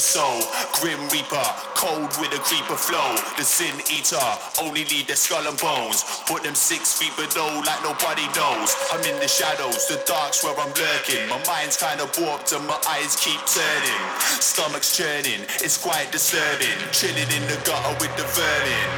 your soul. Grim Reaper, cold with a creeper flow. The sin eater, only lead their skull and bones. Put them six feet below like nobody knows. I'm in the shadows, the dark's where I'm lurking. My mind's kinda warped and my eyes keep turning. Stomach's churning, it's quite disturbing. Chilling in the gutter with the vermin.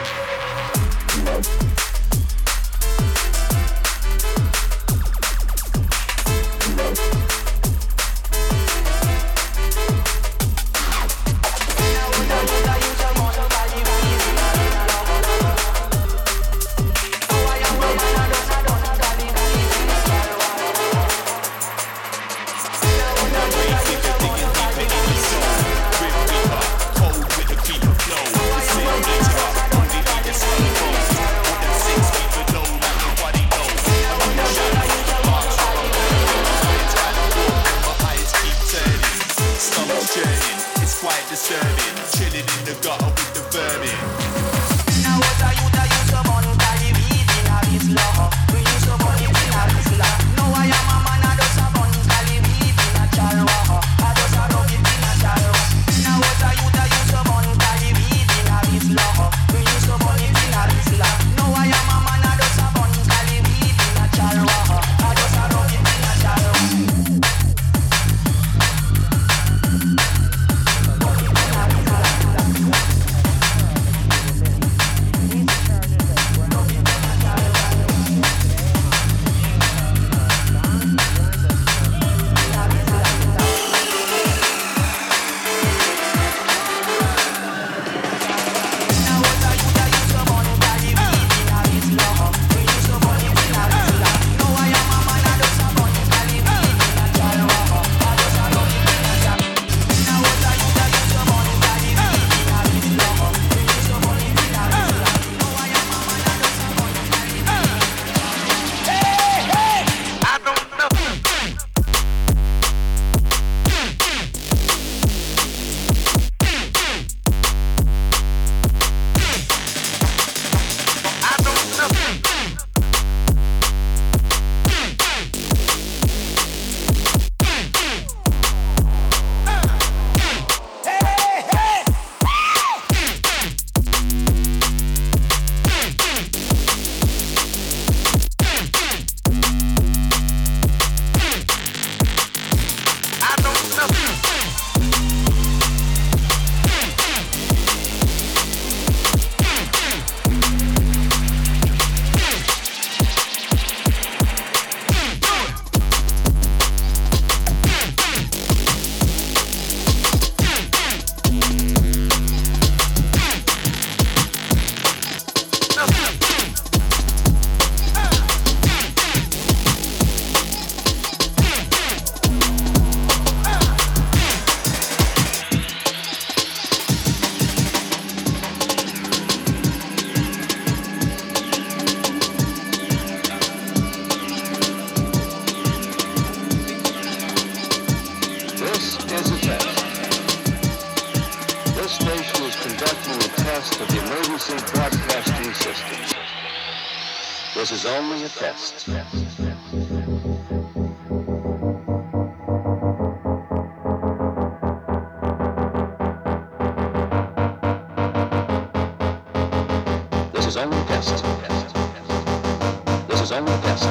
This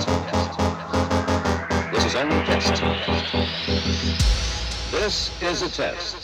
is only a test. This is a test.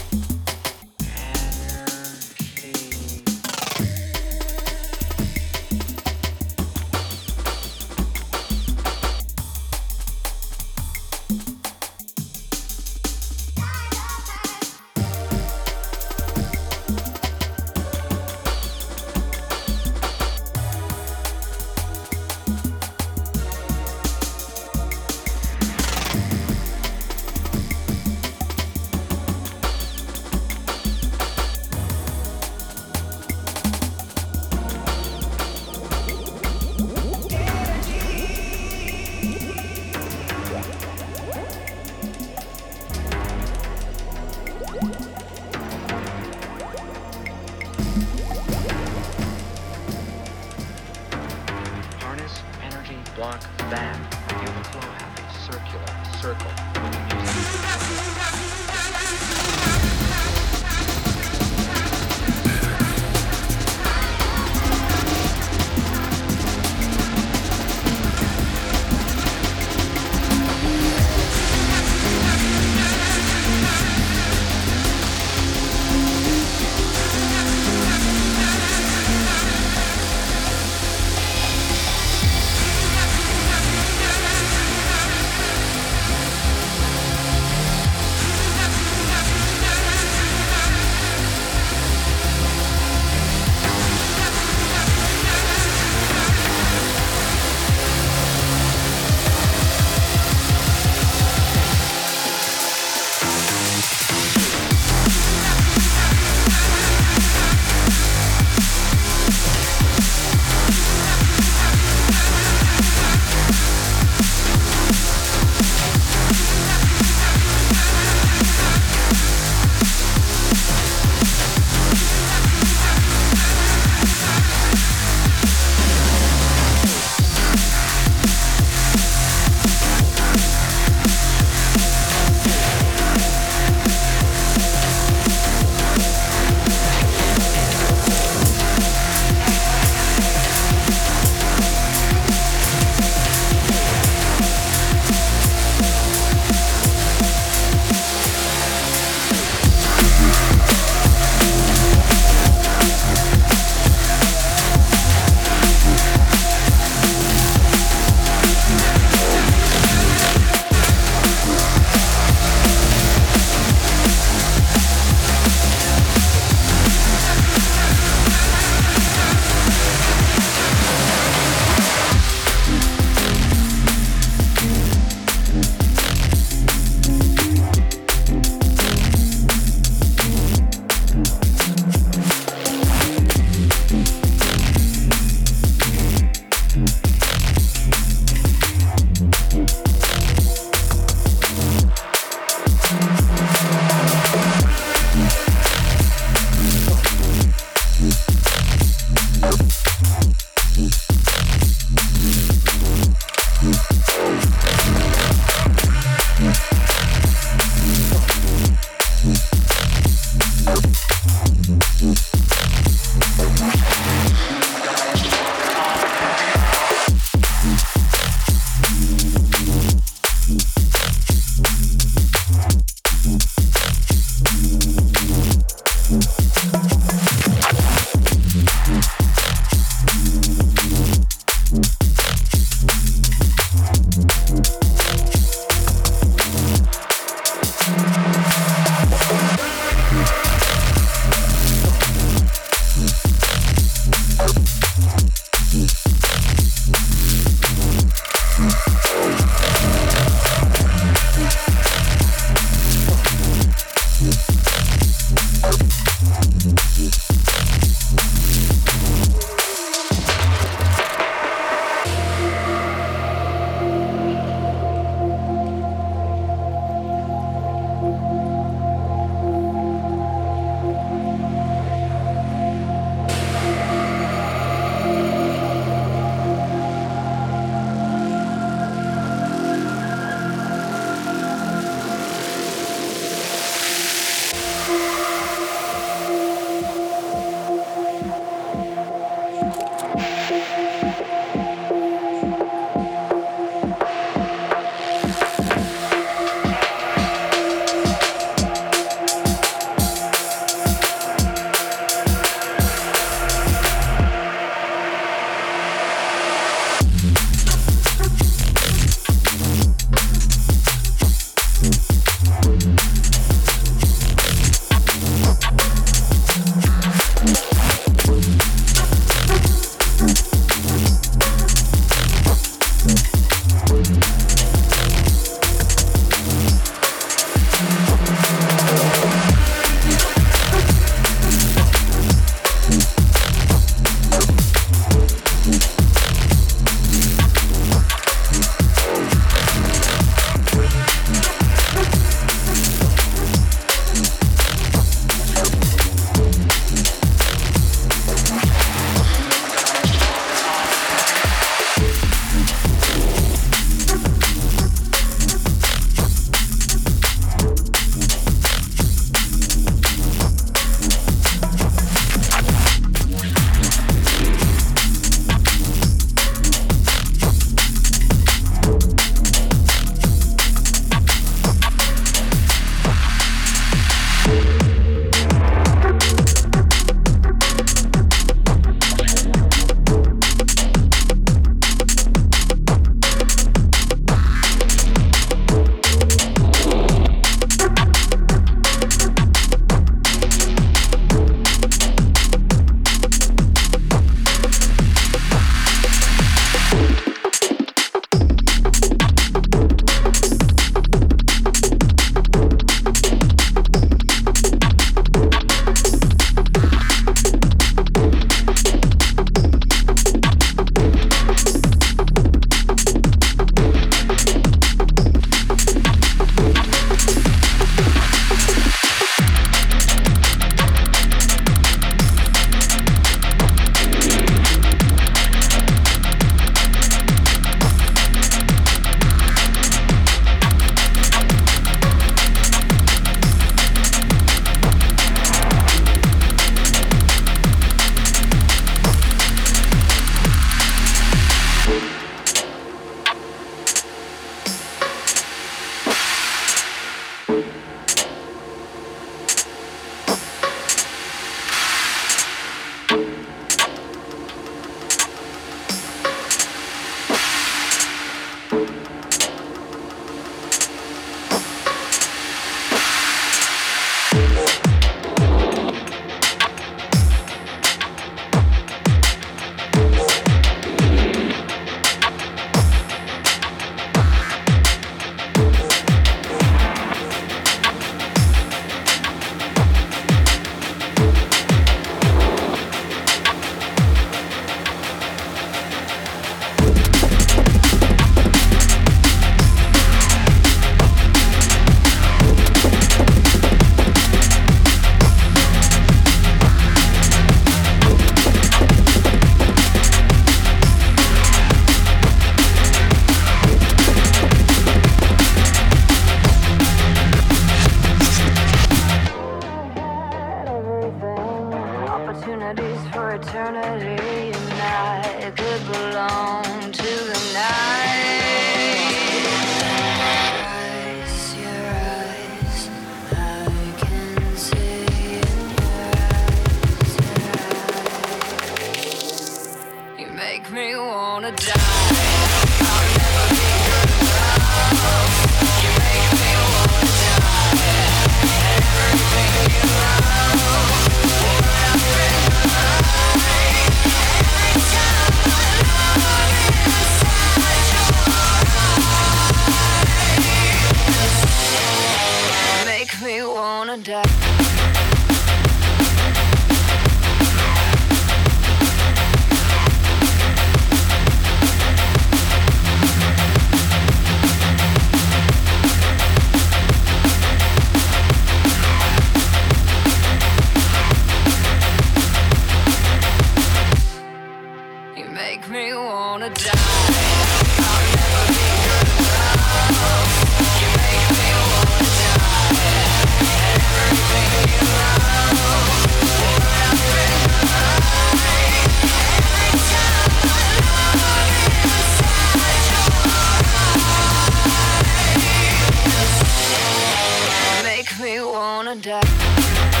Wanna die.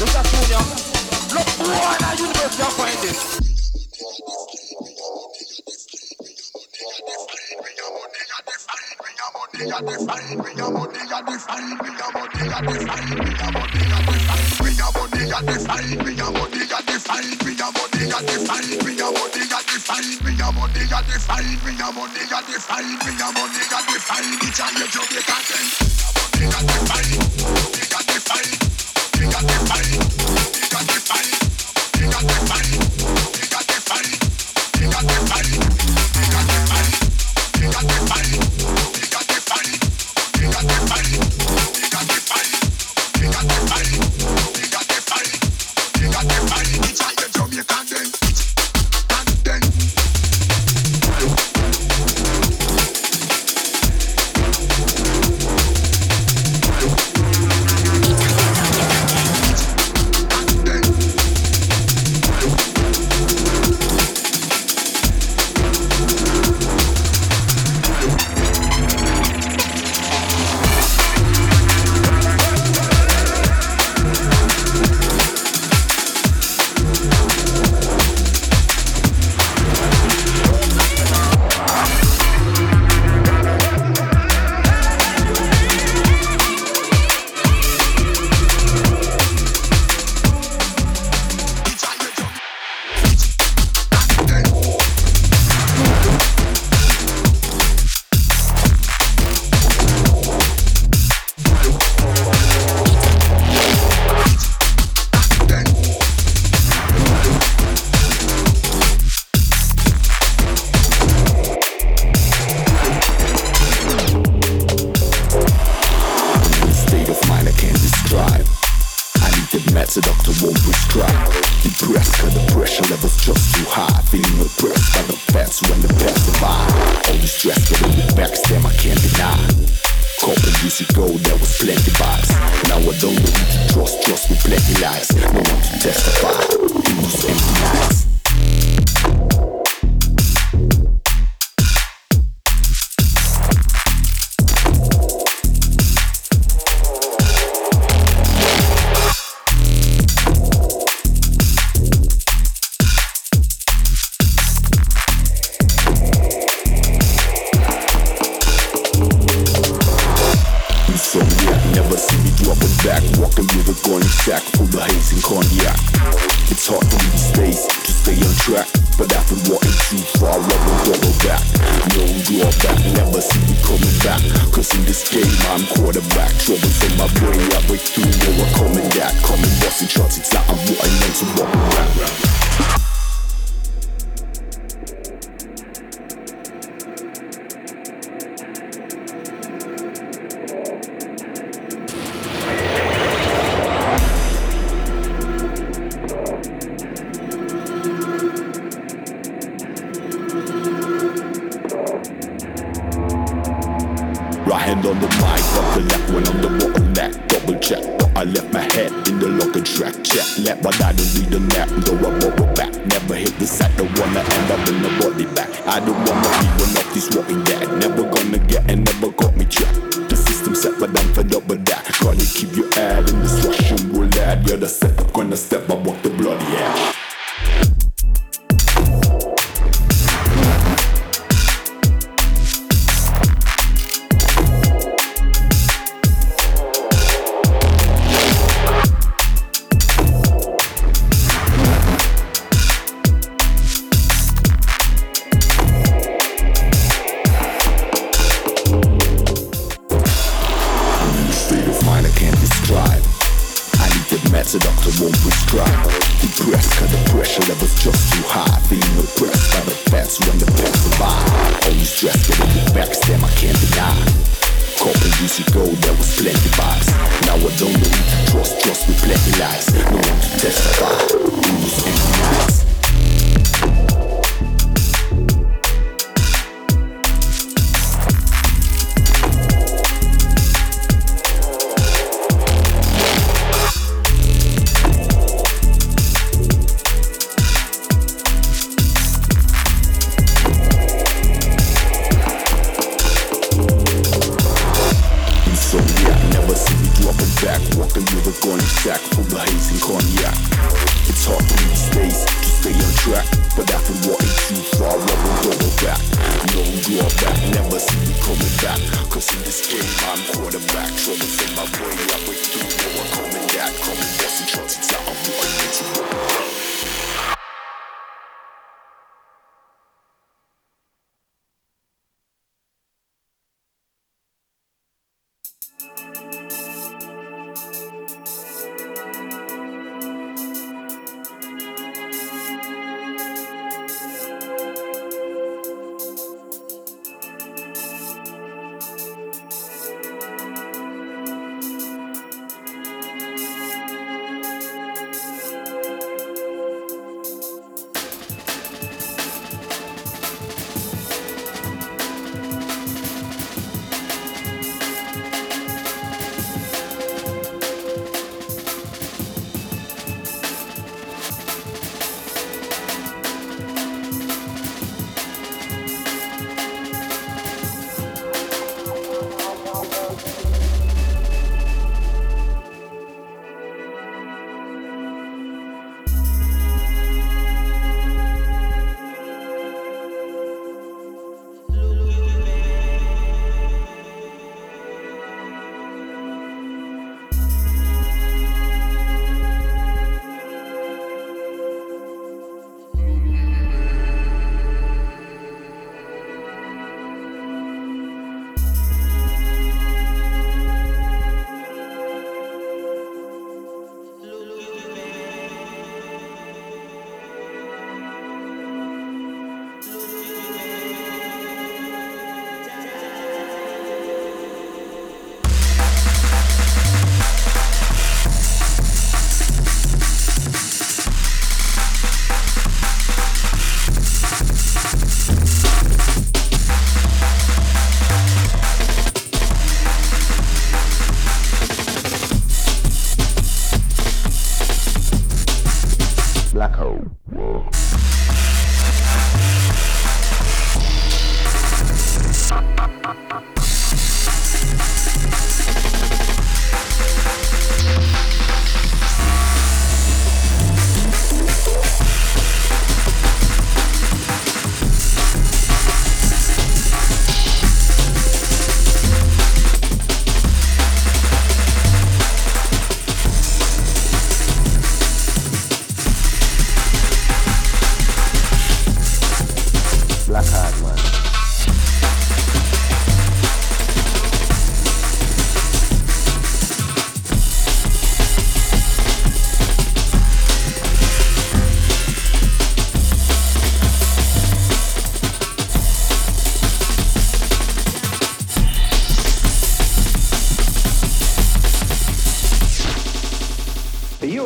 Look at Junior. Look, why in the universe you find this? It's your Jamaican Pressure levels just too high. Feeling oppressed by the facts when the past arrive. All this stress getting me back, damn, I can't deny. Couple years ago, there was plenty vibes. Now I don't need to trust, trust with plenty lies. No one to testify in these empty nights. Through war kommen, coming back, was in shots. The doctor won't prescribe. Depressed cause the pressure level's just too high. Feeling oppressed by the fence when the pets survive. Only stress getting the backstab I can't deny. Couple years ago there was plenty vibes. Now I don't to trust, trust with plenty lies. No one to testify. Who's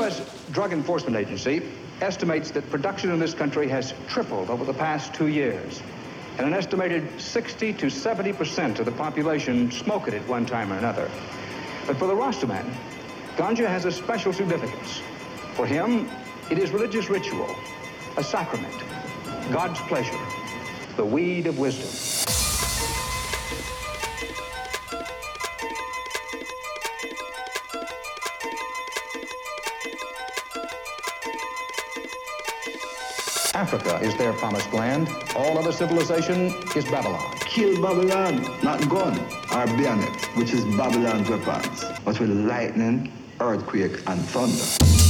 empty Drug Enforcement Agency estimates that production in this country has tripled over the past two years. And an estimated 60 to 70 percent of the population smoke it at one time or another. But for the Rastaman, ganja has a special significance. For him, it is religious ritual, a sacrament, God's pleasure, the weed of wisdom. Africa is their promised land. All other civilization is Babylon. Kill Babylon, not gun or bayonet, which is Babylon's weapons, but with lightning, earthquake, and thunder.